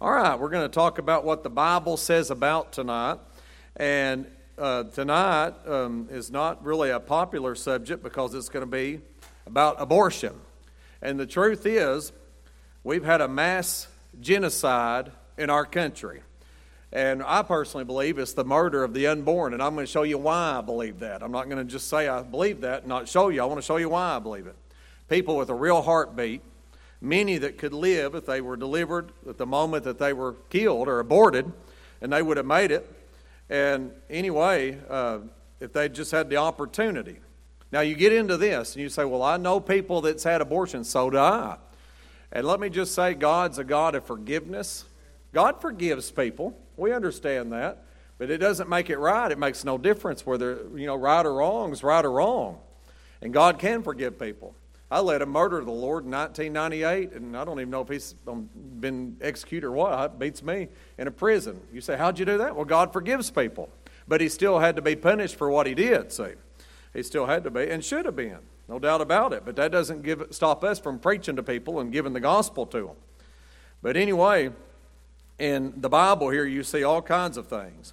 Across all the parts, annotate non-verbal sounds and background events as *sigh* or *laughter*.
All right, we're going to talk about what the Bible says about tonight. And uh, tonight um, is not really a popular subject because it's going to be about abortion. And the truth is, we've had a mass genocide in our country. And I personally believe it's the murder of the unborn. And I'm going to show you why I believe that. I'm not going to just say I believe that and not show you. I want to show you why I believe it. People with a real heartbeat many that could live if they were delivered at the moment that they were killed or aborted, and they would have made it. And anyway, uh, if they just had the opportunity. Now you get into this and you say, Well, I know people that's had abortions, so do I. And let me just say, God's a God of forgiveness. God forgives people. We understand that. But it doesn't make it right. It makes no difference whether, you know, right or wrong is right or wrong. And God can forgive people. I led a murder of the Lord in 1998, and I don't even know if he's been executed or what. It beats me in a prison. You say, How'd you do that? Well, God forgives people. But he still had to be punished for what he did, see. He still had to be, and should have been, no doubt about it. But that doesn't give, stop us from preaching to people and giving the gospel to them. But anyway, in the Bible here, you see all kinds of things.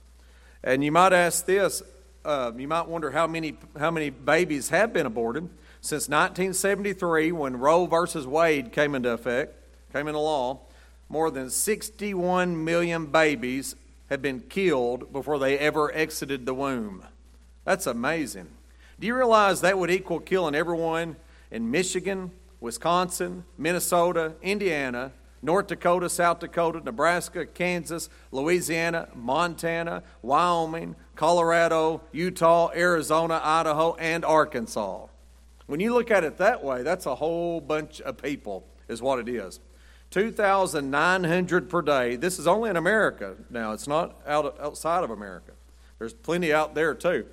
And you might ask this uh, you might wonder how many, how many babies have been aborted since 1973, when Roe versus Wade came into effect, came into law, more than 61 million babies have been killed before they ever exited the womb. That's amazing. Do you realize that would equal killing everyone in Michigan, Wisconsin, Minnesota, Indiana, North Dakota, South Dakota, Nebraska, Kansas, Louisiana, Montana, Wyoming, Colorado, Utah, Arizona, Idaho, and Arkansas? When you look at it that way, that's a whole bunch of people, is what it is. 2,900 per day. This is only in America now, it's not out, outside of America. There's plenty out there too.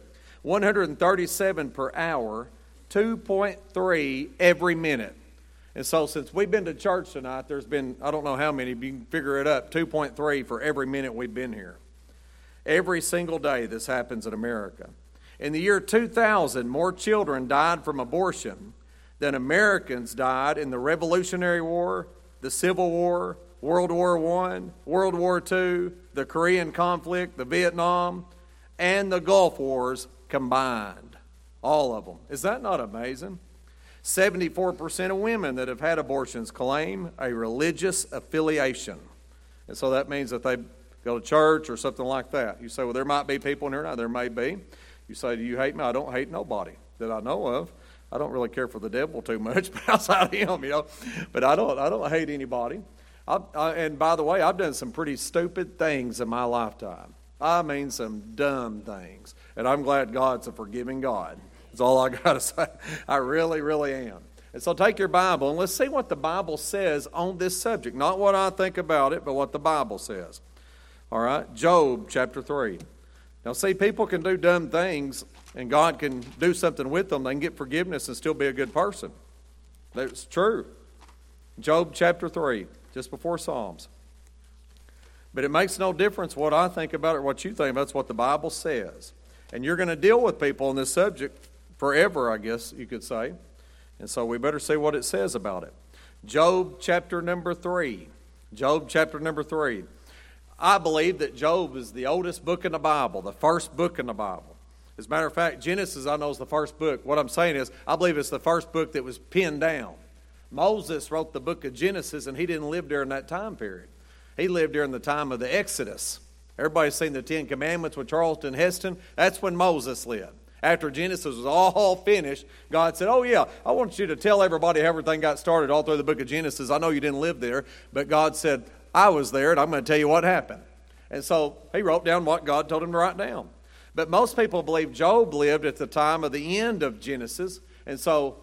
137 per hour, 2.3 every minute. And so, since we've been to church tonight, there's been, I don't know how many, you can figure it up, 2.3 for every minute we've been here. Every single day this happens in America. In the year 2000, more children died from abortion than Americans died in the Revolutionary War, the Civil War, World War I, World War II, the Korean conflict, the Vietnam, and the Gulf Wars combined. All of them. Is that not amazing? 74% of women that have had abortions claim a religious affiliation. And so that means that they go to church or something like that. You say, well, there might be people in here now. There may be. You say, Do you hate me? I don't hate nobody that I know of. I don't really care for the devil too much, *laughs* but outside of him, you know. But I don't, I don't hate anybody. I, I, and by the way, I've done some pretty stupid things in my lifetime. I mean, some dumb things. And I'm glad God's a forgiving God. That's all I *laughs* got to say. I really, really am. And so take your Bible and let's see what the Bible says on this subject. Not what I think about it, but what the Bible says. All right? Job chapter 3. Now, see, people can do dumb things and God can do something with them. They can get forgiveness and still be a good person. That's true. Job chapter 3, just before Psalms. But it makes no difference what I think about it or what you think about it. What the Bible says. And you're going to deal with people on this subject forever, I guess you could say. And so we better see what it says about it. Job chapter number 3. Job chapter number 3. I believe that Job is the oldest book in the Bible, the first book in the Bible. As a matter of fact, Genesis, I know, is the first book. What I'm saying is, I believe it's the first book that was pinned down. Moses wrote the book of Genesis, and he didn't live during that time period. He lived during the time of the Exodus. Everybody's seen the Ten Commandments with Charlton Heston. That's when Moses lived. After Genesis was all finished, God said, Oh, yeah, I want you to tell everybody how everything got started all through the book of Genesis. I know you didn't live there, but God said, I was there, and I'm going to tell you what happened. And so he wrote down what God told him to write down. But most people believe Job lived at the time of the end of Genesis. And so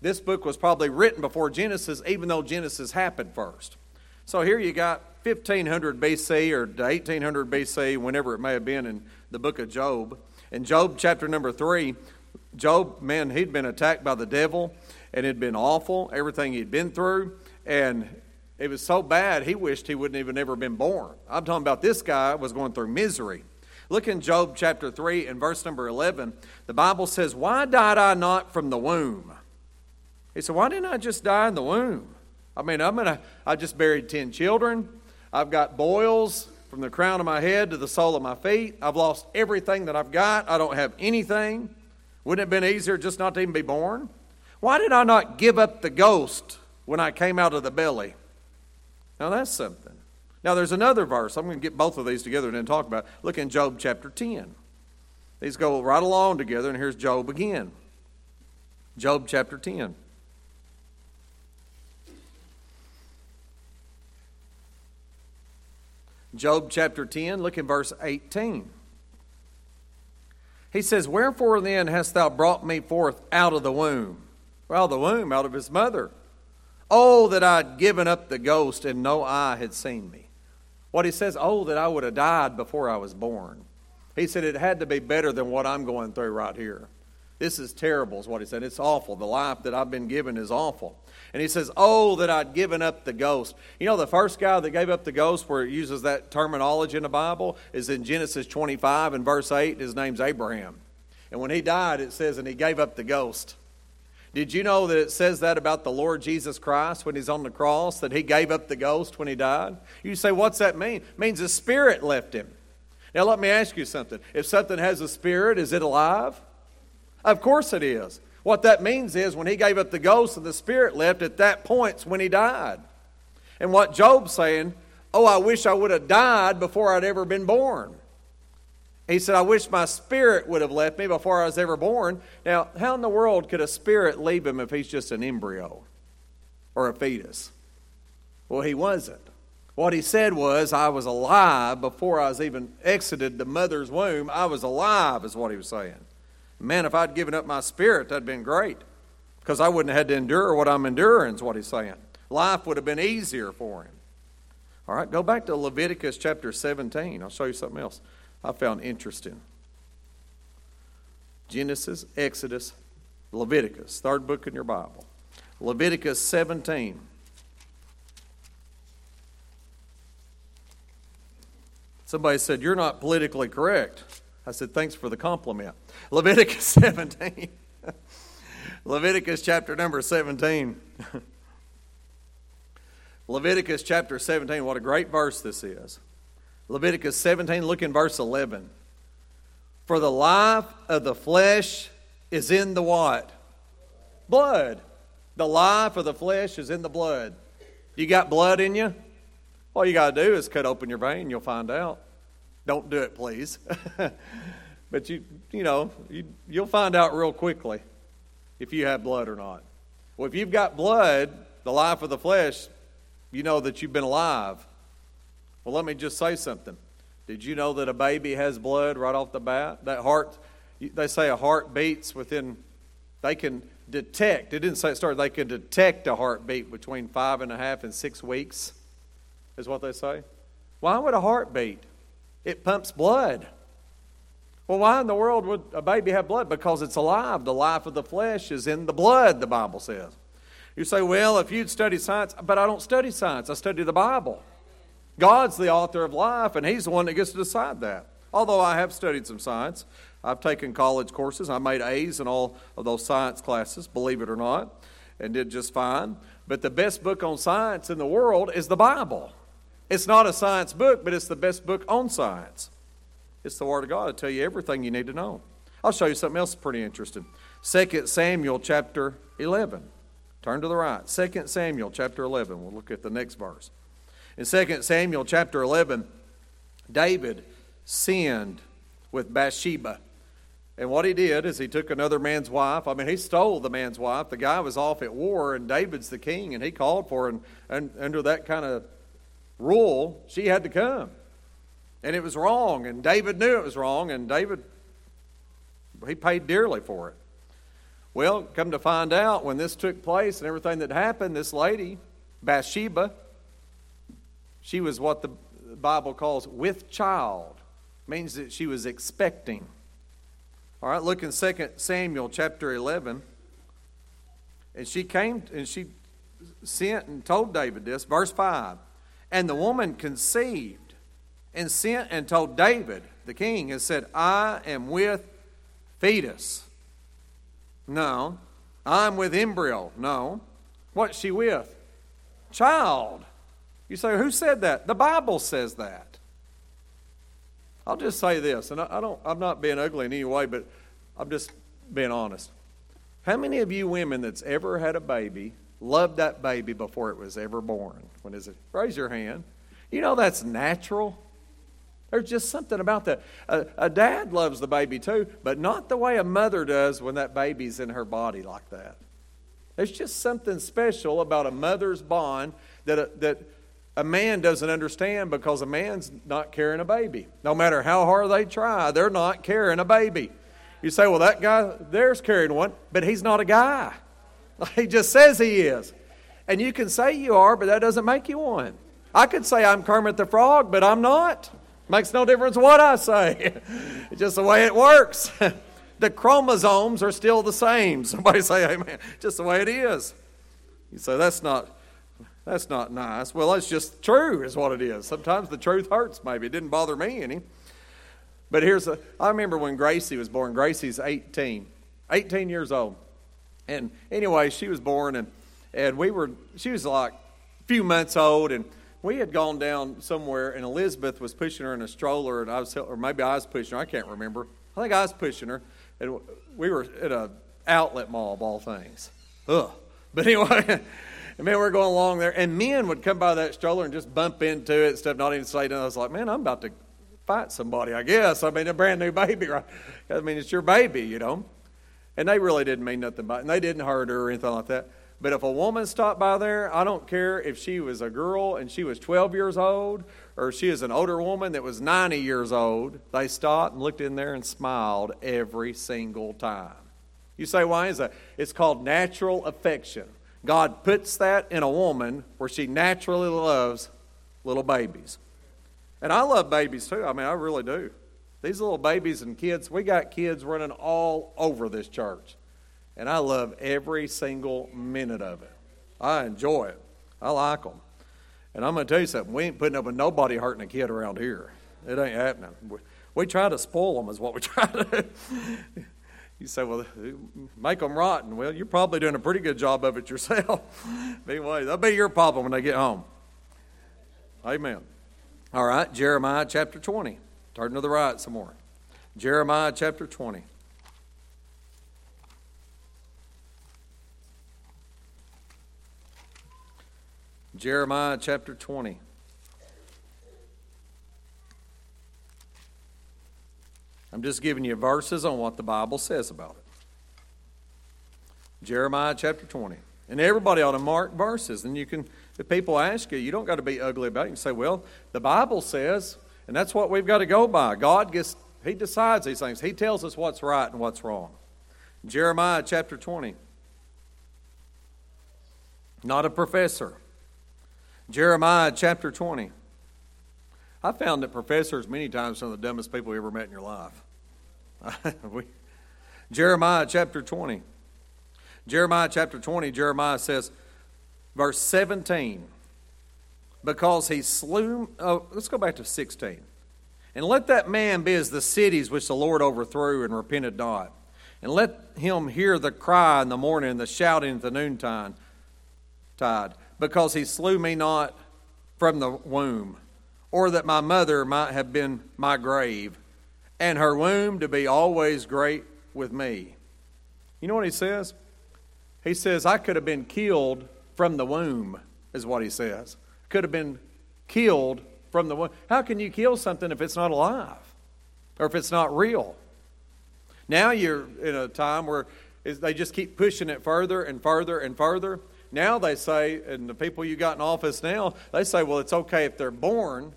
this book was probably written before Genesis, even though Genesis happened first. So here you got 1500 BC or 1800 BC, whenever it may have been in the book of Job. In Job chapter number 3, Job, man, he'd been attacked by the devil and it'd been awful, everything he'd been through. And it was so bad, he wished he wouldn't even ever been born. I'm talking about this guy was going through misery. Look in Job chapter 3 and verse number 11. The Bible says, Why died I not from the womb? He said, Why didn't I just die in the womb? I mean, I'm gonna, I just buried 10 children. I've got boils from the crown of my head to the sole of my feet. I've lost everything that I've got. I don't have anything. Wouldn't it have been easier just not to even be born? Why did I not give up the ghost when I came out of the belly? Now that's something. Now there's another verse. I'm going to get both of these together and then talk about. It. Look in Job chapter 10. These go right along together, and here's Job again. Job chapter 10. Job chapter 10, look in verse 18. He says, Wherefore then hast thou brought me forth out of the womb? Well, the womb, out of his mother. Oh, that I'd given up the ghost and no eye had seen me. What he says, oh, that I would have died before I was born. He said it had to be better than what I'm going through right here. This is terrible, is what he said. It's awful. The life that I've been given is awful. And he says, Oh, that I'd given up the ghost. You know, the first guy that gave up the ghost, where it uses that terminology in the Bible, is in Genesis 25 and verse 8. His name's Abraham. And when he died, it says, And he gave up the ghost. Did you know that it says that about the Lord Jesus Christ when he's on the cross, that he gave up the ghost when he died? You say, What's that mean? It means the spirit left him. Now, let me ask you something. If something has a spirit, is it alive? Of course it is. What that means is when he gave up the ghost and the spirit left, at that point's when he died. And what Job's saying, oh, I wish I would have died before I'd ever been born. He said, I wish my spirit would have left me before I was ever born. Now, how in the world could a spirit leave him if he's just an embryo or a fetus? Well, he wasn't. What he said was, I was alive before I was even exited the mother's womb. I was alive, is what he was saying. Man, if I'd given up my spirit, that'd been great. Because I wouldn't have had to endure what I'm enduring, is what he's saying. Life would have been easier for him. All right, go back to Leviticus chapter 17. I'll show you something else I found interesting. Genesis, Exodus, Leviticus, third book in your Bible. Leviticus 17. Somebody said, You're not politically correct. I said, Thanks for the compliment. *laughs* Leviticus 17. *laughs* Leviticus chapter number 17. *laughs* Leviticus chapter 17. What a great verse this is. Leviticus 17, look in verse 11. For the life of the flesh is in the what? Blood. The life of the flesh is in the blood. You got blood in you? All you got to do is cut open your vein, you'll find out. Don't do it, please. *laughs* but you, you know, you, you'll find out real quickly if you have blood or not. Well, if you've got blood, the life of the flesh, you know that you've been alive. Well, let me just say something. Did you know that a baby has blood right off the bat? That heart, they say a heart beats within, they can detect, it didn't say it started, they can detect a heartbeat between five and a half and six weeks, is what they say. Why would a heart beat? It pumps blood. Well, why in the world would a baby have blood? Because it's alive. The life of the flesh is in the blood, the Bible says. You say, well, if you'd study science, but I don't study science, I study the Bible. God's the author of life, and He's the one that gets to decide that. Although I have studied some science, I've taken college courses. I made A's in all of those science classes, believe it or not, and did just fine. But the best book on science in the world is the Bible. It's not a science book, but it's the best book on science. It's the Word of God to tell you everything you need to know. I'll show you something else pretty interesting. 2 Samuel chapter 11. Turn to the right. 2 Samuel chapter 11. We'll look at the next verse. In 2 Samuel chapter 11, David sinned with Bathsheba. And what he did is he took another man's wife. I mean, he stole the man's wife. The guy was off at war, and David's the king, and he called for her. And, and under that kind of rule, she had to come. And it was wrong, and David knew it was wrong, and David, he paid dearly for it. Well, come to find out, when this took place and everything that happened, this lady, Bathsheba, she was what the Bible calls with child, means that she was expecting. All right, look in 2 Samuel chapter 11. And she came and she sent and told David this, verse 5. And the woman conceived and sent and told David, the king, and said, I am with fetus. No. I'm with embryo. No. What's she with? Child. You say, who said that? The Bible says that. I'll just say this, and I, don't, I'm not being ugly in any way, but I'm just being honest. How many of you women that's ever had a baby loved that baby before it was ever born? When is it? Raise your hand. You know that's natural. There's just something about that. A, a, dad loves the baby too, but not the way a mother does when that baby's in her body like that. There's just something special about a mother's bond that that a man doesn't understand because a man's not carrying a baby. No matter how hard they try, they're not carrying a baby. You say, well, that guy there's carrying one, but he's not a guy. *laughs* He just says he is. And you can say you are, but that doesn't make you one. I could say I'm Kermit the Frog, but I'm not. Makes no difference what I say. *laughs* it's just the way it works. *laughs* the chromosomes are still the same. Somebody say amen. Just the way it is. You say that's not that's not nice. Well, that's just true is what it is. Sometimes the truth hurts maybe. It didn't bother me any. But here's a I remember when Gracie was born. Gracie's 18. 18 years old. And anyway, she was born and and we were she was like a few months old and we had gone down somewhere, and Elizabeth was pushing her in a stroller, and I was, or maybe I was pushing her. I can't remember. I think I was pushing her, and we were at a outlet mall of all things. Ugh. But anyway, *laughs* and man, we're going along there, and men would come by that stroller and just bump into it and stuff, not even say anything. I was like, man, I'm about to fight somebody, I guess. I mean, a brand new baby, *laughs* right? I mean, it's your baby, you know. And they really didn't mean nothing by it, and they didn't hurt her or anything like that. But if a woman stopped by there, I don't care if she was a girl and she was 12 years old or she is an older woman that was 90 years old, they stopped and looked in there and smiled every single time. You say, why is that? It's called natural affection. God puts that in a woman where she naturally loves little babies. And I love babies too. I mean, I really do. These little babies and kids, we got kids running all over this church. And I love every single minute of it. I enjoy it. I like them. And I'm going to tell you something. We ain't putting up with nobody hurting a kid around here. It ain't happening. We, we try to spoil them, is what we *laughs* try to do. You say, well, make them rotten. Well, you're probably doing a pretty good job of it yourself. *laughs* anyway, that'll be your problem when they get home. Amen. All right, Jeremiah chapter 20. Turn to the right some more. Jeremiah chapter 20. Jeremiah chapter 20. I'm just giving you verses on what the Bible says about it. Jeremiah chapter 20. And everybody ought to mark verses. And you can, if people ask you, you don't got to be ugly about it. You can say, well, the Bible says, and that's what we've got to go by. God gets, He decides these things. He tells us what's right and what's wrong. Jeremiah chapter 20. Not a professor. Jeremiah chapter 20. I found that professors many times some of the dumbest people you ever met in your life. *laughs* we, Jeremiah chapter 20. Jeremiah chapter 20, Jeremiah says, verse 17, because he slew, oh, let's go back to 16. And let that man be as the cities which the Lord overthrew and repented not. And let him hear the cry in the morning and the shouting at the noontide. Tide because he slew me not from the womb, or that my mother might have been my grave, and her womb to be always great with me. You know what he says? He says, I could have been killed from the womb, is what he says. Could have been killed from the womb. How can you kill something if it's not alive or if it's not real? Now you're in a time where they just keep pushing it further and further and further. Now they say, and the people you got in office now, they say, well, it's okay if they're born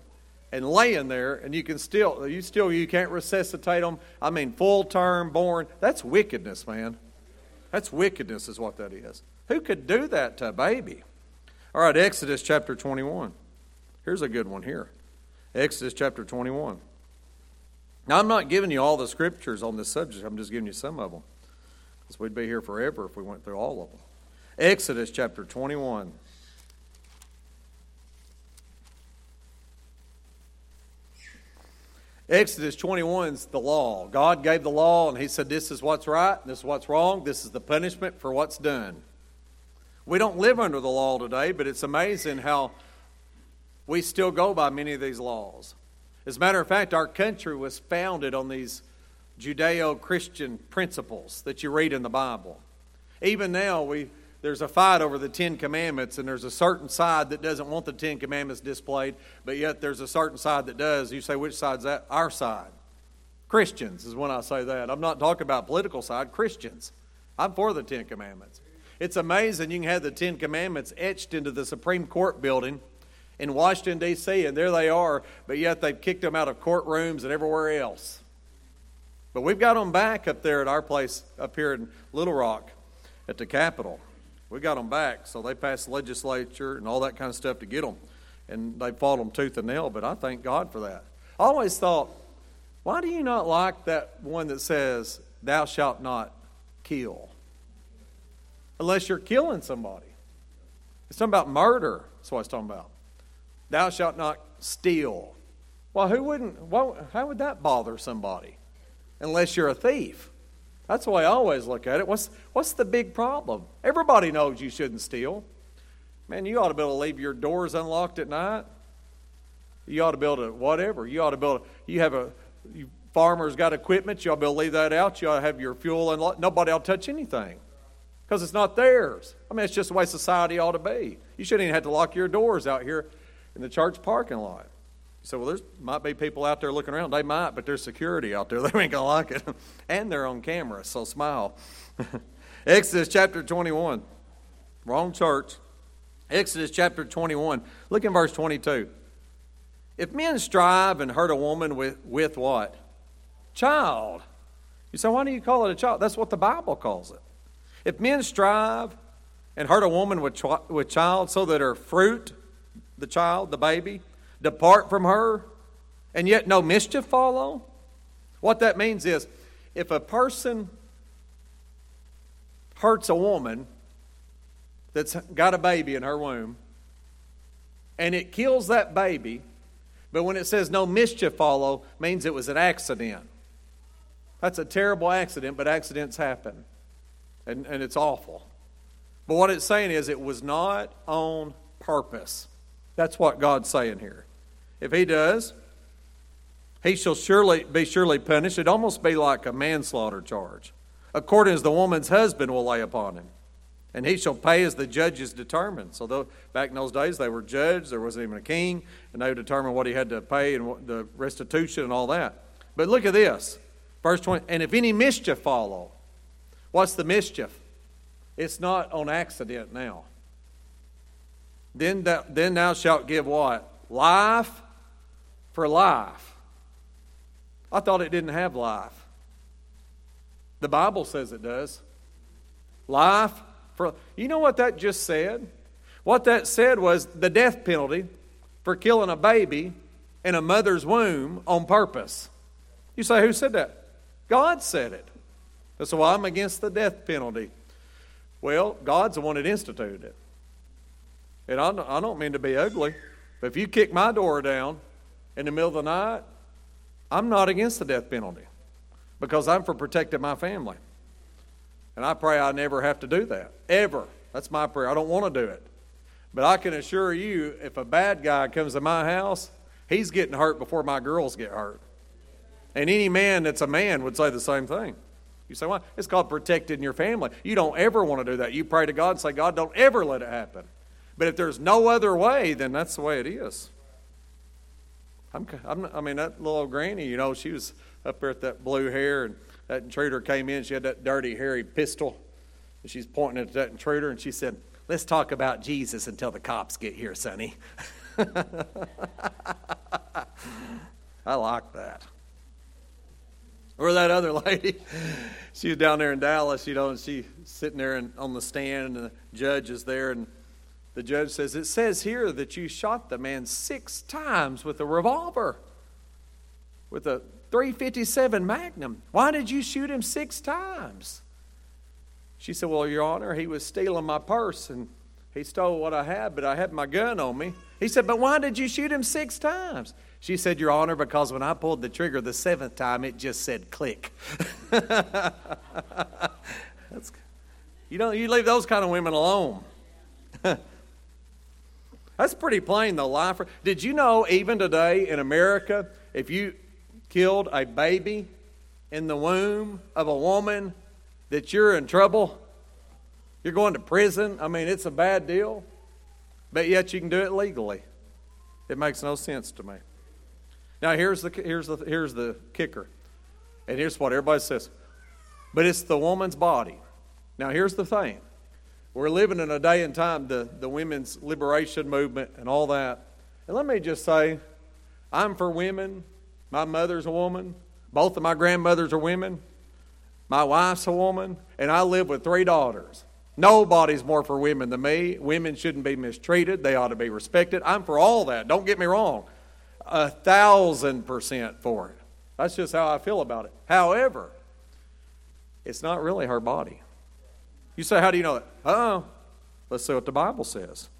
and laying there, and you can still, you still, you can't resuscitate them. I mean, full term born. That's wickedness, man. That's wickedness, is what that is. Who could do that to a baby? All right, Exodus chapter 21. Here's a good one here. Exodus chapter 21. Now, I'm not giving you all the scriptures on this subject, I'm just giving you some of them. Because we'd be here forever if we went through all of them. Exodus chapter 21. Exodus 21 is the law. God gave the law and He said, This is what's right, this is what's wrong, this is the punishment for what's done. We don't live under the law today, but it's amazing how we still go by many of these laws. As a matter of fact, our country was founded on these Judeo Christian principles that you read in the Bible. Even now, we, there's a fight over the Ten Commandments, and there's a certain side that doesn't want the Ten Commandments displayed, but yet there's a certain side that does. You say, which side's that? Our side. Christians is when I say that. I'm not talking about political side, Christians. I'm for the Ten Commandments. It's amazing you can have the Ten Commandments etched into the Supreme Court building in Washington, D.C., and there they are, but yet they've kicked them out of courtrooms and everywhere else. But we've got them back up there at our place up here in Little Rock at the Capitol. We got them back, so they passed legislature and all that kind of stuff to get them. And they fought them tooth and nail, but I thank God for that. I always thought, why do you not like that one that says, Thou shalt not kill? Unless you're killing somebody. It's talking about murder. That's what it's talking about. Thou shalt not steal. Well, who wouldn't? Well, how would that bother somebody? Unless you're a thief. That's the way I always look at it. What's, what's the big problem? Everybody knows you shouldn't steal. Man, you ought to be able to leave your doors unlocked at night. You ought to be able to, whatever. You ought to be able to, you have a, you, farmer's got equipment, you ought to be able to leave that out. You ought to have your fuel unlocked. Nobody ought to touch anything because it's not theirs. I mean, it's just the way society ought to be. You shouldn't even have to lock your doors out here in the church parking lot. So, well, there might be people out there looking around. They might, but there's security out there. *laughs* They ain't gonna like it, *laughs* and they're on camera. So smile. *laughs* Exodus chapter 21. Wrong church. Exodus chapter 21. Look in verse 22. If men strive and hurt a woman with, with what? Child. You say, why do you call it a child? That's what the Bible calls it. If men strive and hurt a woman with, with child so that her fruit, the child, the baby, depart from her, and yet no mischief follow? What that means is if a person hurts a woman that's got a baby in her womb, and it kills that baby, but when it says no mischief follow, means it was an accident. That's a terrible accident, but accidents happen. And, and it's awful. But what it's saying is it was not on purpose. That's what God's saying here. If he does, he shall surely be surely punished. It'd almost be like a manslaughter charge, according as the woman's husband will lay upon him and he shall pay as the judges determine. So, though, back in those days, they were judged, there wasn't even a king, and they would determine what he had to pay and what, the restitution and all that. But look at this, verse 20. And if any mischief follow, what's the mischief? It's not on accident now. Then, then thou shalt give what? Life for life. I thought it didn't have life. The Bible says it does. Life for, you know what that just said? What that said was the death penalty for killing a baby in a mother's womb on purpose. You say, who said that? God said it. So why I'm against the death penalty. Well, God's the one that instituted it. And I don't mean to be ugly, but if you kick my door down in the middle of the night, I'm not against the death penalty because I'm for protecting my family. And I pray I never have to do that. Ever. That's my prayer. I don't want to do it. But I can assure you, if a bad guy comes to my house, he's getting hurt before my girls get hurt. And any man that's a man would say the same thing. You say, well, it's called protecting your family. You don't ever want to do that. You pray to God and say, God, don't ever let it happen. But if there's no other way, then that's the way it is. I'm, I'm, i mean, that little granny, you know, she was up there with that blue hair and that intruder came in. She had that dirty, hairy pistol. And she's pointing at that intruder, and she said, Let's talk about Jesus until the cops get here, Sonny. *laughs* I like that. Or that other *laughs* lady, she was down there in Dallas, you know, and she's sitting there and, on the stand, and the judge is there, and the judge says, It says here that you shot the man six times with a revolver, with a 357 Magnum. Why did you shoot him six times? She said, Well, Your Honor, he was stealing my purse and he stole what I had, but I had my gun on me. He said, But why did you shoot him six times? She said, Your Honor, because when I pulled the trigger the seventh time, it just said click. *laughs* That's, you know, you leave those kind of women alone. *laughs* That's pretty plain, the life. Did you know, even today in America, if you killed a baby in the womb of a woman, that you're in trouble? You're going to prison? I mean, it's a bad deal. But yet you can do it legally. It makes no sense to me. Now, here's the, here's the, here's the kicker. And here's what everybody says. But it's the woman's body. Now, here's the thing we're living in a day and time, the, the women's liberation movement and all that. And let me just say, I'm for women. My mother's a woman. Both of my grandmothers are women. My wife's a woman. And I live with three daughters. Nobody's more for women than me. Women shouldn't be mistreated, they ought to be respected. I'm for all that. Don't get me wrong. A thousand percent for it. That's just how I feel about it. However, it's not really her body. You say, How do you know that? Oh, uh-uh. let's see what the Bible says.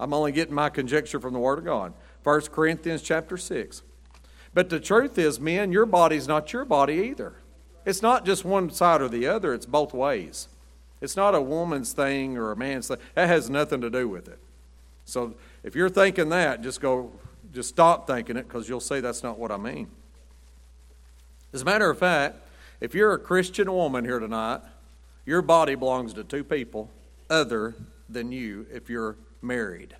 I'm only getting my conjecture from the Word of God. 1 Corinthians chapter 6. But the truth is, men, your body's not your body either. It's not just one side or the other, it's both ways. It's not a woman's thing or a man's thing. That has nothing to do with it. So if you're thinking that, just go, just stop thinking it because you'll see that's not what I mean. As a matter of fact, if you're a Christian woman here tonight, your body belongs to two people other than you if you're married.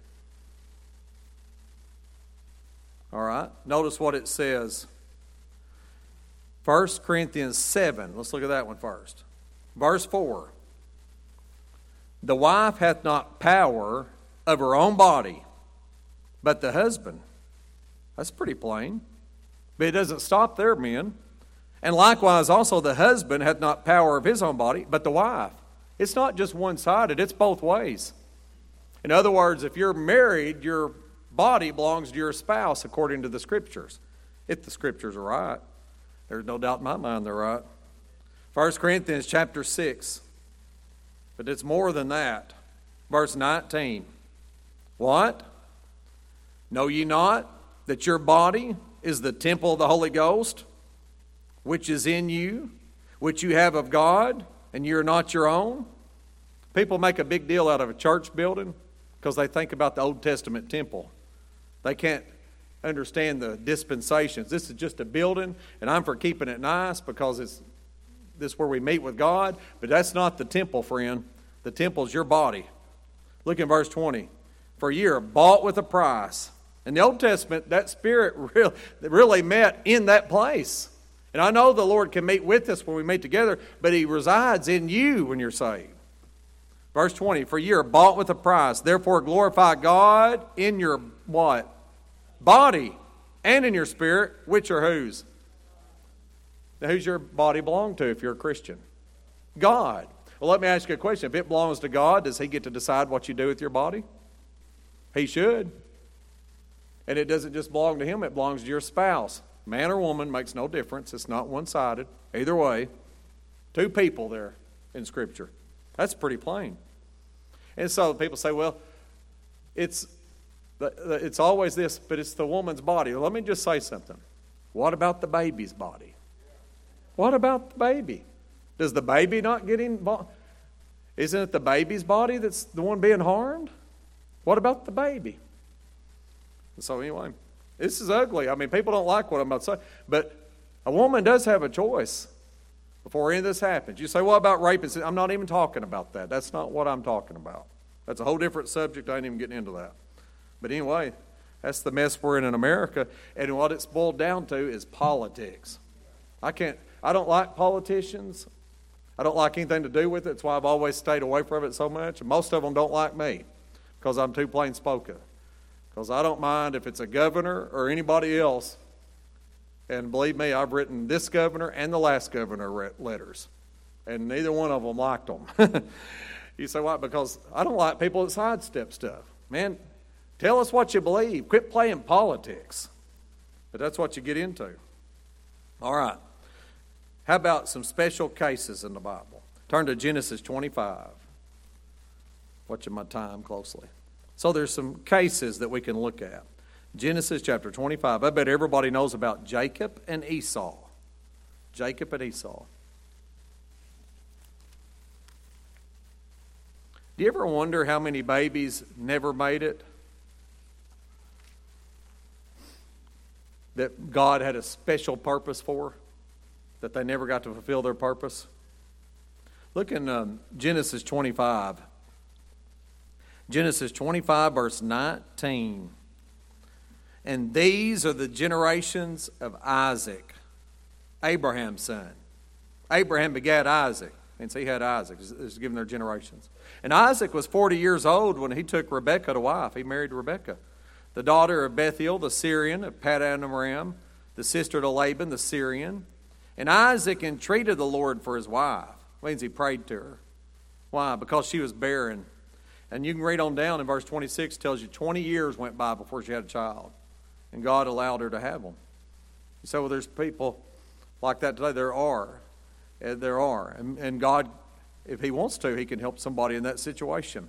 All right? Notice what it says. 1 Corinthians 7. Let's look at that one first. Verse 4. The wife hath not power of her own body, but the husband. That's pretty plain. But it doesn't stop there, men. And likewise, also the husband hath not power of his own body, but the wife. It's not just one sided, it's both ways. In other words, if you're married, your body belongs to your spouse according to the scriptures. If the scriptures are right. There's no doubt in my mind they're right. 1 Corinthians chapter 6. But it's more than that. Verse 19. What? Know ye not that your body is the temple of the Holy Ghost? Which is in you, which you have of God, and you're not your own. People make a big deal out of a church building because they think about the Old Testament temple. They can't understand the dispensations. This is just a building, and I'm for keeping it nice because it's this is where we meet with God, but that's not the temple, friend. The temple is your body. Look in verse 20. For you are bought with a price. In the Old Testament, that spirit *laughs* really, really met in that place. And I know the Lord can meet with us when we meet together, but He resides in you when you're saved. Verse 20, for you are bought with a price. Therefore glorify God in your what? Body and in your spirit, which are whose? Now, who's your body belong to if you're a Christian? God. Well, let me ask you a question. If it belongs to God, does He get to decide what you do with your body? He should. And it doesn't just belong to Him, it belongs to your spouse. Man or woman makes no difference. It's not one sided. Either way, two people there in Scripture. That's pretty plain. And so people say, well, it's, it's always this, but it's the woman's body. Let me just say something. What about the baby's body? What about the baby? Does the baby not get involved? Isn't it the baby's body that's the one being harmed? What about the baby? So, anyway. This is ugly. I mean, people don't like what I'm about to say. But a woman does have a choice before any of this happens. You say, what about rape? I'm not even talking about that. That's not what I'm talking about. That's a whole different subject. I ain't even getting into that. But anyway, that's the mess we're in in America. And what it's boiled down to is politics. I can't, I don't like politicians. I don't like anything to do with it. That's why I've always stayed away from it so much. And most of them don't like me because I'm too plain spoken. Because I don't mind if it's a governor or anybody else. And believe me, I've written this governor and the last governor letters, and neither one of them liked them. *laughs* you say, why? Because I don't like people that sidestep stuff. Man, tell us what you believe. Quit playing politics. But that's what you get into. All right. How about some special cases in the Bible? Turn to Genesis 25. Watching my time closely. So there's some cases that we can look at. Genesis chapter 25. I bet everybody knows about Jacob and Esau. Jacob and Esau. Do you ever wonder how many babies never made it? That God had a special purpose for, that they never got to fulfill their purpose? Look in um, Genesis 25. Genesis 25, verse 19. And these are the generations of Isaac, Abraham's son. Abraham begat Isaac. And so he had Isaac. It's given their generations. And Isaac was 40 years old when he took Rebekah to wife. He married Rebekah, the daughter of Bethuel, the Syrian, of Paddan Aram, the sister to Laban, the Syrian. And Isaac entreated the Lord for his wife. Means he prayed to her. Why? Because she was barren. And you can read on down in verse 26, tells you 20 years went by before she had a child. And God allowed her to have them. So well, there's people like that today. There are. Eh, there are. And, and God, if He wants to, He can help somebody in that situation.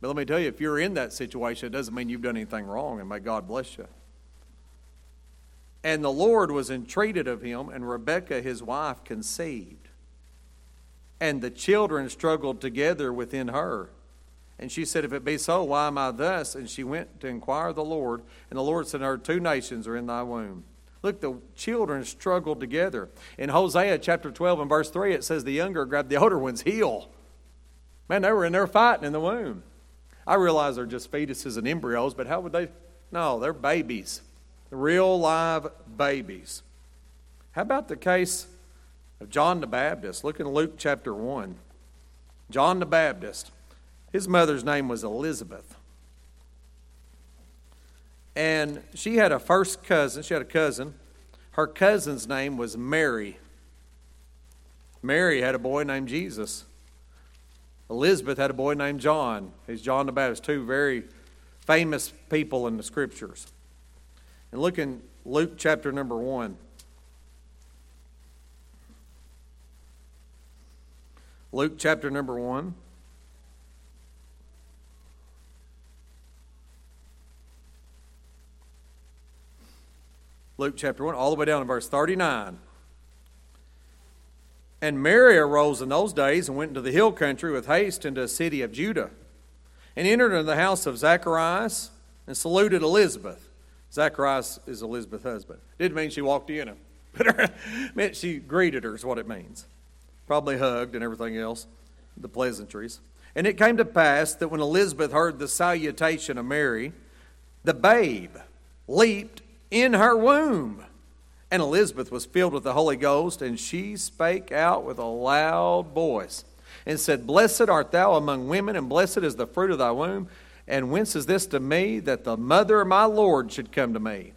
But let me tell you, if you're in that situation, it doesn't mean you've done anything wrong, and may God bless you. And the Lord was entreated of him, and Rebekah, his wife, conceived. And the children struggled together within her. And she said, If it be so, why am I thus? And she went to inquire of the Lord. And the Lord said to her, Two nations are in thy womb. Look, the children struggled together. In Hosea chapter 12 and verse 3, it says the younger grabbed the older one's heel. Man, they were in there fighting in the womb. I realize they're just fetuses and embryos, but how would they? No, they're babies, real live babies. How about the case of John the Baptist? Look in Luke chapter 1. John the Baptist, his mother's name was Elizabeth. And she had a first cousin, she had a cousin. Her cousin's name was Mary. Mary had a boy named Jesus. Elizabeth had a boy named John. He's John the Baptist, two very famous people in the scriptures. And look in Luke chapter number 1. Luke chapter number 1. Luke chapter 1, all the way down to verse 39. And Mary arose in those days and went into the hill country with haste into a city of Judah, and entered into the house of Zacharias and saluted Elizabeth. Zacharias is Elizabeth's husband. Didn't mean she walked in, him, *laughs* but meant she greeted her, is what it means. Probably hugged and everything else, the pleasantries. And it came to pass that when Elizabeth heard the salutation of Mary, the babe leaped in her womb. And Elizabeth was filled with the Holy Ghost, and she spake out with a loud voice and said, Blessed art thou among women, and blessed is the fruit of thy womb. And whence is this to me that the mother of my Lord should come to me?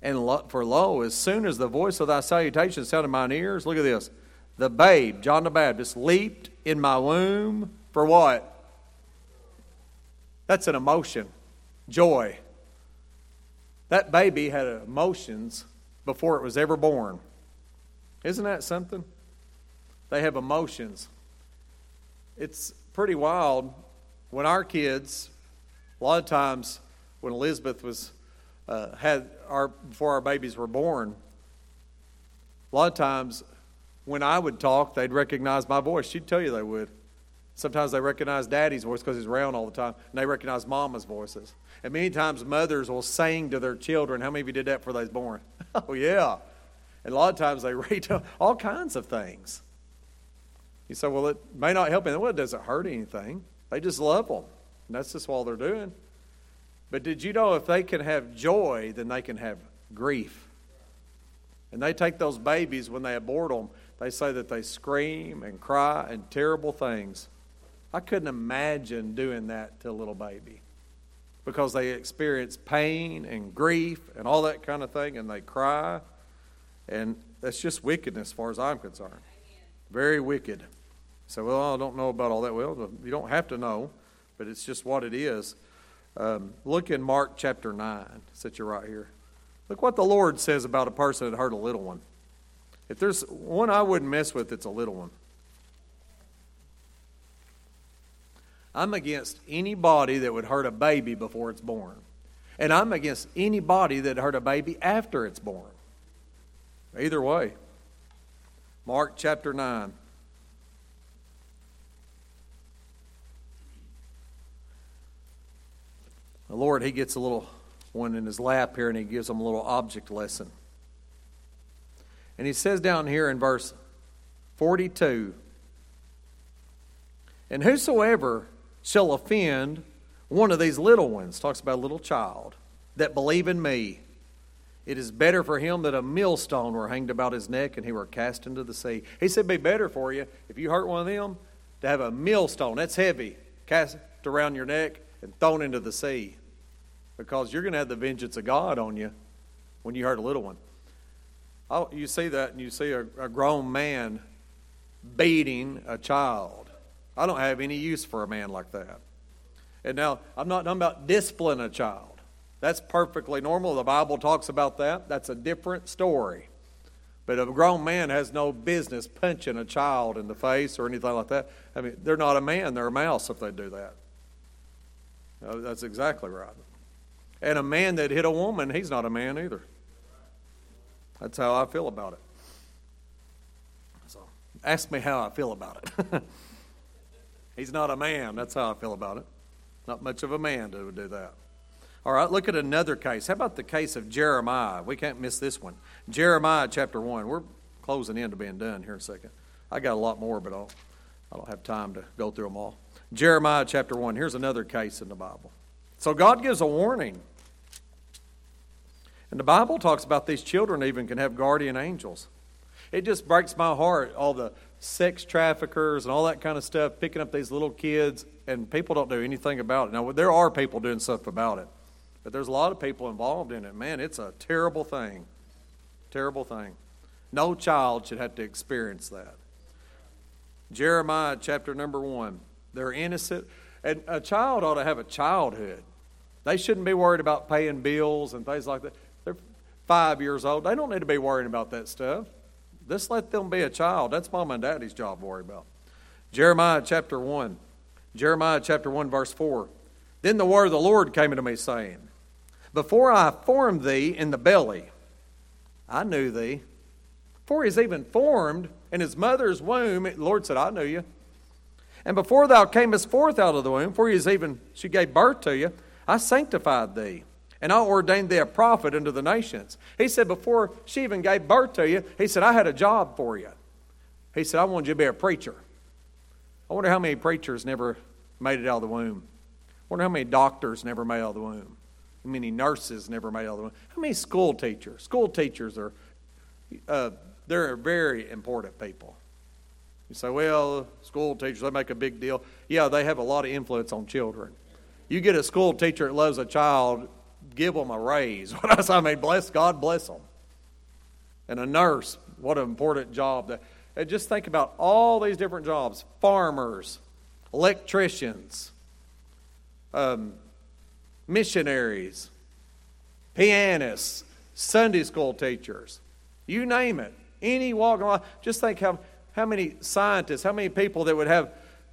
And for lo, as soon as the voice of thy salutation sounded in mine ears, look at this. The babe, John the Baptist, leaped in my womb for what? That's an emotion, joy. That baby had emotions before it was ever born. Isn't that something? They have emotions. It's pretty wild when our kids, a lot of times when Elizabeth was uh, had our before our babies were born, a lot of times when I would talk, they'd recognize my voice. She'd tell you they would. Sometimes they recognize daddy's voice because he's around all the time, and they recognize mama's voices. And many times mothers will sing to their children. How many of you did that before they was born? *laughs* oh, yeah. And a lot of times they read all kinds of things. You say, well, it may not help anything. Well, it doesn't hurt anything. They just love them. And that's just all they're doing. But did you know if they can have joy, then they can have grief? And they take those babies when they abort them, they say that they scream and cry and terrible things. I couldn't imagine doing that to a little baby because they experience pain and grief and all that kind of thing and they cry. And that's just wickedness as far as I'm concerned. Very wicked. So, well, I don't know about all that. Well, you don't have to know, but it's just what it is. Um, look in Mark chapter 9. Sit you're right here. Look what the Lord says about a person that hurt a little one. If there's one I wouldn't mess with, it's a little one. I'm against anybody that would hurt a baby before it's born. And I'm against anybody that hurt a baby after it's born. Either way. Mark chapter 9. The Lord, He gets a little, one in his lap here and he gives them a little object lesson. And he says down here in verse 42 And whosoever shall offend one of these little ones, talks about a little child, that believe in me, it is better for him that a millstone were hanged about his neck and he were cast into the sea. He said, Be better for you if you hurt one of them to have a millstone, that's heavy, cast around your neck and thrown into the sea. Because you're going to have the vengeance of God on you when you hurt a little one. Oh, you see that, and you see a, a grown man beating a child. I don't have any use for a man like that. And now, I'm not talking about discipline a child. That's perfectly normal. The Bible talks about that. That's a different story. But a grown man has no business punching a child in the face or anything like that. I mean, they're not a man, they're a mouse if they do that. Uh, that's exactly right. And a man that hit a woman, he's not a man either. That's how I feel about it. So ask me how I feel about it. *laughs* he's not a man. That's how I feel about it. Not much of a man to do that. All right, look at another case. How about the case of Jeremiah? We can't miss this one. Jeremiah chapter 1. We're closing in to being done here in a second. I got a lot more, but I'll, I don't have time to go through them all. Jeremiah chapter 1. Here's another case in the Bible. So God gives a warning. And the Bible talks about these children even can have guardian angels. It just breaks my heart, all the sex traffickers and all that kind of stuff, picking up these little kids, and people don't do anything about it. Now, there are people doing stuff about it. But there's a lot of people involved in it. Man, it's a terrible thing. Terrible thing. No child should have to experience that. Jeremiah chapter number one. They're innocent. And a child ought to have a childhood. They shouldn't be worried about paying bills and things like that. They're five years old. They don't need to be worrying about that stuff. Just let them be a child. That's mom and daddy's job to worry about. Jeremiah chapter 1. Jeremiah chapter 1, verse 4. Then the word of the Lord came unto me, saying, before I formed thee in the belly, I knew thee. Before he was even formed in his mother's womb, the Lord said, I knew you. And before thou camest forth out of the womb, before he was even she gave birth to you, I sanctified thee. And I ordained thee a prophet unto the nations. He said, before she even gave birth to you, he said, I had a job for you. He said, I wanted you to be a preacher. I wonder how many preachers never made it out of the womb. I wonder how many doctors never made it out of the womb How many nurses never made it out of the womb. How many school teachers? School teachers are uh, they're very important people. You say, well, school teachers they make a big deal. Yeah, they have a lot of influence on children. You get a school teacher that loves a child, give them a raise. *laughs* What else? I mean, bless God, bless them. And a nurse, what an important job. That, and just think about all these different jobs: farmers, electricians, um, missionaries, pianists, Sunday school teachers, you name it. Any walk of life. Just think how, how many scientists, how many people that would have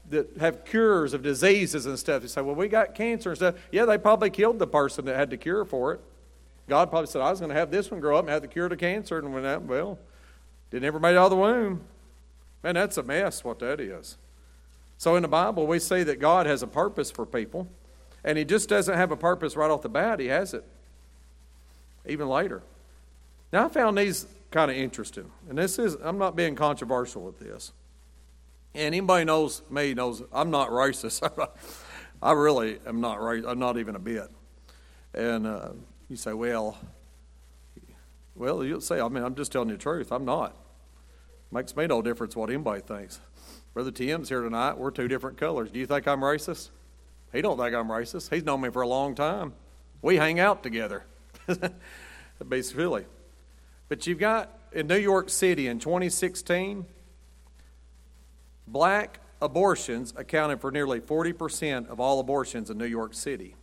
that have cures of diseases and stuff. You say, well, we got cancer and stuff. Yeah, they probably killed the person that had the cure for it. God probably said, I was going to have this one grow up and have the cure to cancer. And when that, well, didn't ever made out of the womb. Man, that's a mess, what that is. So in the Bible, we see that God has a purpose for people. And he just doesn't have a purpose right off the bat, he has it even later. Now, I found these kind of interesting. And this is, I'm not being controversial with this. And anybody knows me knows I'm not racist. *laughs* I really am not racist. I'm not even a bit. And uh, you say, well, well, you'll say, I mean, I'm just telling you the truth. I'm not. Makes me no difference what anybody thinks. Brother Tim's here tonight. We're two different colors. Do you think I'm racist? He don't think I'm racist. He's known me for a long time. We hang out together. *laughs* Silly. But you've got in New York City in 2016, black abortions accounted for nearly 40% of all abortions in New York City.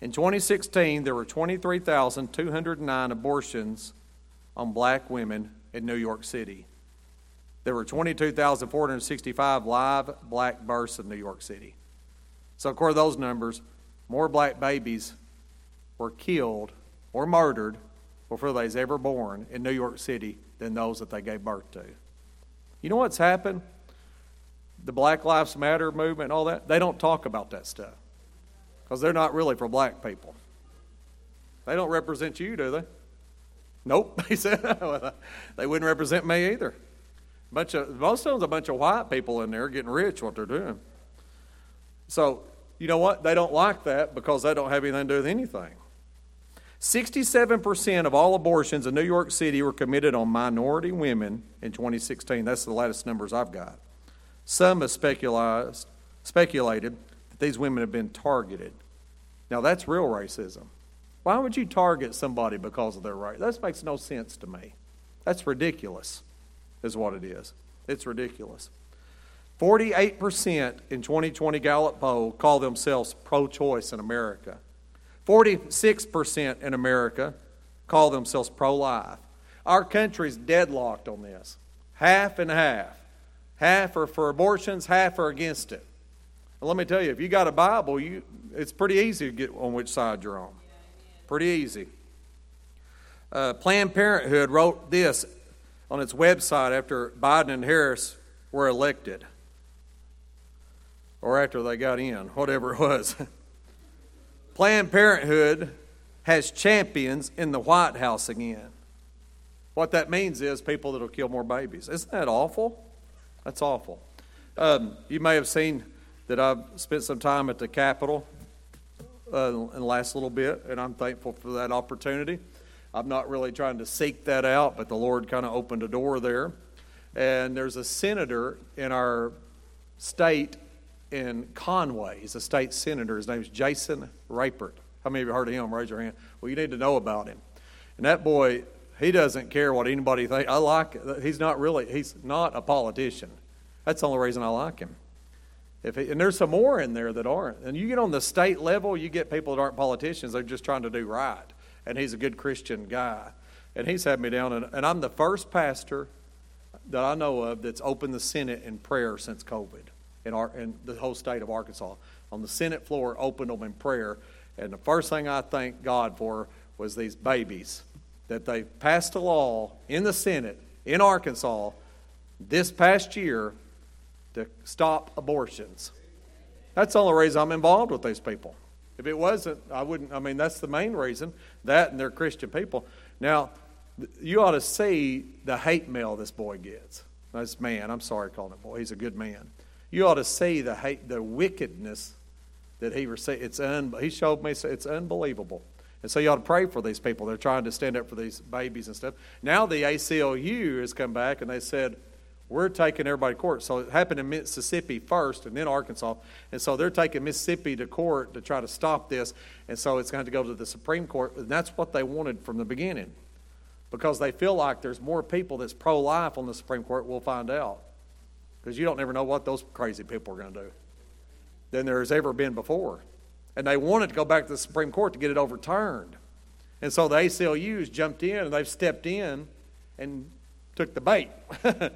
In 2016, there were 23,209 abortions on black women in New York City. There were 22,465 live black births in New York City. So, according to those numbers, more black babies were killed or murdered before they was ever born in New York City than those that they gave birth to. You know what's happened? The Black Lives Matter movement and all that, they don't talk about that stuff because they're not really for black people. They don't represent you, do they? Nope. *laughs* He said, they wouldn't represent me either. Bunch of, most of them's a bunch of white people in there getting rich, what they're doing. So, you know what? They don't like that because they don't have anything to do with anything. 67% of all abortions in New York City were committed on minority women in 2016. That's the latest numbers I've got. Some have speculated that these women have been targeted. Now, that's real racism. Why would you target somebody because of their race? That makes no sense to me. That's ridiculous, is what it is. It's ridiculous. 48% in 2020 Gallup poll call themselves pro choice in America. 46% in America call themselves pro life. Our country's deadlocked on this. Half and half. Half are for abortions, half are against it. let me tell you, if you got a Bible, you, it's pretty easy to get on which side you're on. Pretty easy. Uh, Planned Parenthood wrote this on its website after Biden and Harris were elected, or after they got in, whatever it was. *laughs* Planned Parenthood has champions in the White House again. What that means is people that will kill more babies. Isn't that awful? That's awful. Um, you may have seen that I've spent some time at the Capitol uh, in the last little bit, and I'm thankful for that opportunity. I'm not really trying to seek that out, but the Lord kind of opened a door there. And there's a senator in our state in Conway. He's a state senator. His name's Jason Rapert. How many of you heard of him? Raise your hand. Well, you need to know about him. And that boy, he doesn't care what anybody thinks. I like. He's not really. He's not a politician. That's the only reason I like him. If he, and there's some more in there that aren't. And you get on the state level, you get people that aren't politicians. They're just trying to do right. And he's a good Christian guy. And he's had me down. And, and I'm the first pastor that I know of that's opened the Senate in prayer since COVID in, our, in the whole state of Arkansas. On the Senate floor, opened them in prayer. And the first thing I thanked God for was these babies that they passed a law in the Senate in Arkansas this past year to stop abortions. That's the only reason I'm involved with these people. If it wasn't, I wouldn't. I mean, that's the main reason. That and they're Christian people. Now, you ought to see the hate mail this boy gets. This man, I'm sorry calling him boy. He's a good man. You ought to see the hate, the wickedness that he received. It's un, he showed me it's unbelievable. And so you ought to pray for these people. They're trying to stand up for these babies and stuff. Now the ACLU has come back and they said, we're taking everybody to court. So it happened in Mississippi first and then Arkansas. And so they're taking Mississippi to court to try to stop this. And so it's going to go to the Supreme Court. And that's what they wanted from the beginning because they feel like there's more people that's pro life on the Supreme Court. We'll find out because you don't never know what those crazy people are going to do than there's ever been before. And they wanted to go back to the Supreme Court to get it overturned. And so the ACLUs jumped in and they've stepped in and took the bait. *laughs*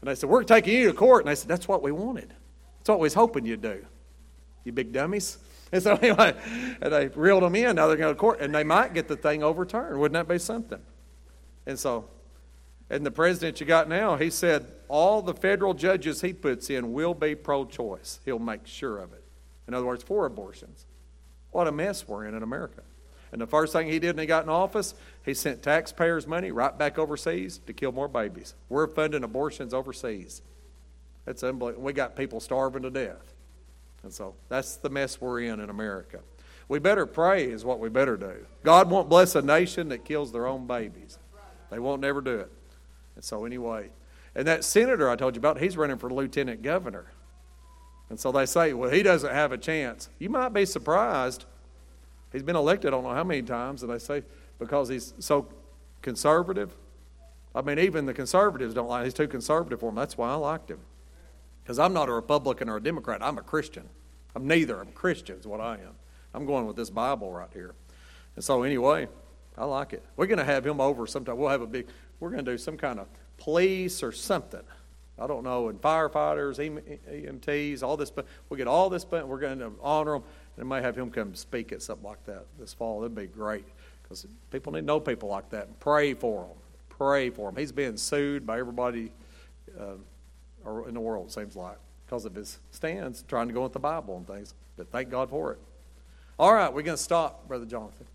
And they said, We're taking you to court. And they said, That's what we wanted. That's what we was hoping you'd do. You big dummies. *laughs* And so anyway, and they reeled them in. Now they're going to court. And they might get the thing overturned. Wouldn't that be something? And so, and the president you got now, he said all the federal judges he puts in will be pro choice. He'll make sure of it. In other words, for abortions. What a mess we're in in America. And the first thing he did when he got in office, he sent taxpayers' money right back overseas to kill more babies. We're funding abortions overseas. That's unbelievable. We got people starving to death. And so that's the mess we're in in America. We better pray, is what we better do. God won't bless a nation that kills their own babies. They won't never do it. And so, anyway, and that senator I told you about, he's running for lieutenant governor. And so they say, well, he doesn't have a chance. You might be surprised He's been elected, I don't know how many times, and they say because he's so conservative. I mean, even the conservatives don't like him. He's too conservative for them. That's why I liked him. Because I'm not a Republican or a Democrat. I'm a Christian. I'm neither. I'm Christian, is what I am. I'm going with this Bible right here. And so, anyway, I like it. We're going to have him over sometime. We'll have a big, we're going to do some kind of police or something. I don't know, and firefighters, EMTs, all this, but we'll get all this, but we're going to honor them. They may have him come speak at something like that this fall. That'd be great because people need to know people like that and pray for them. Pray for him. He's being sued by everybody uh, in the world, it seems like, because of his stands trying to go with the Bible and things. But thank God for it. All right, we're going to stop, Brother Jonathan.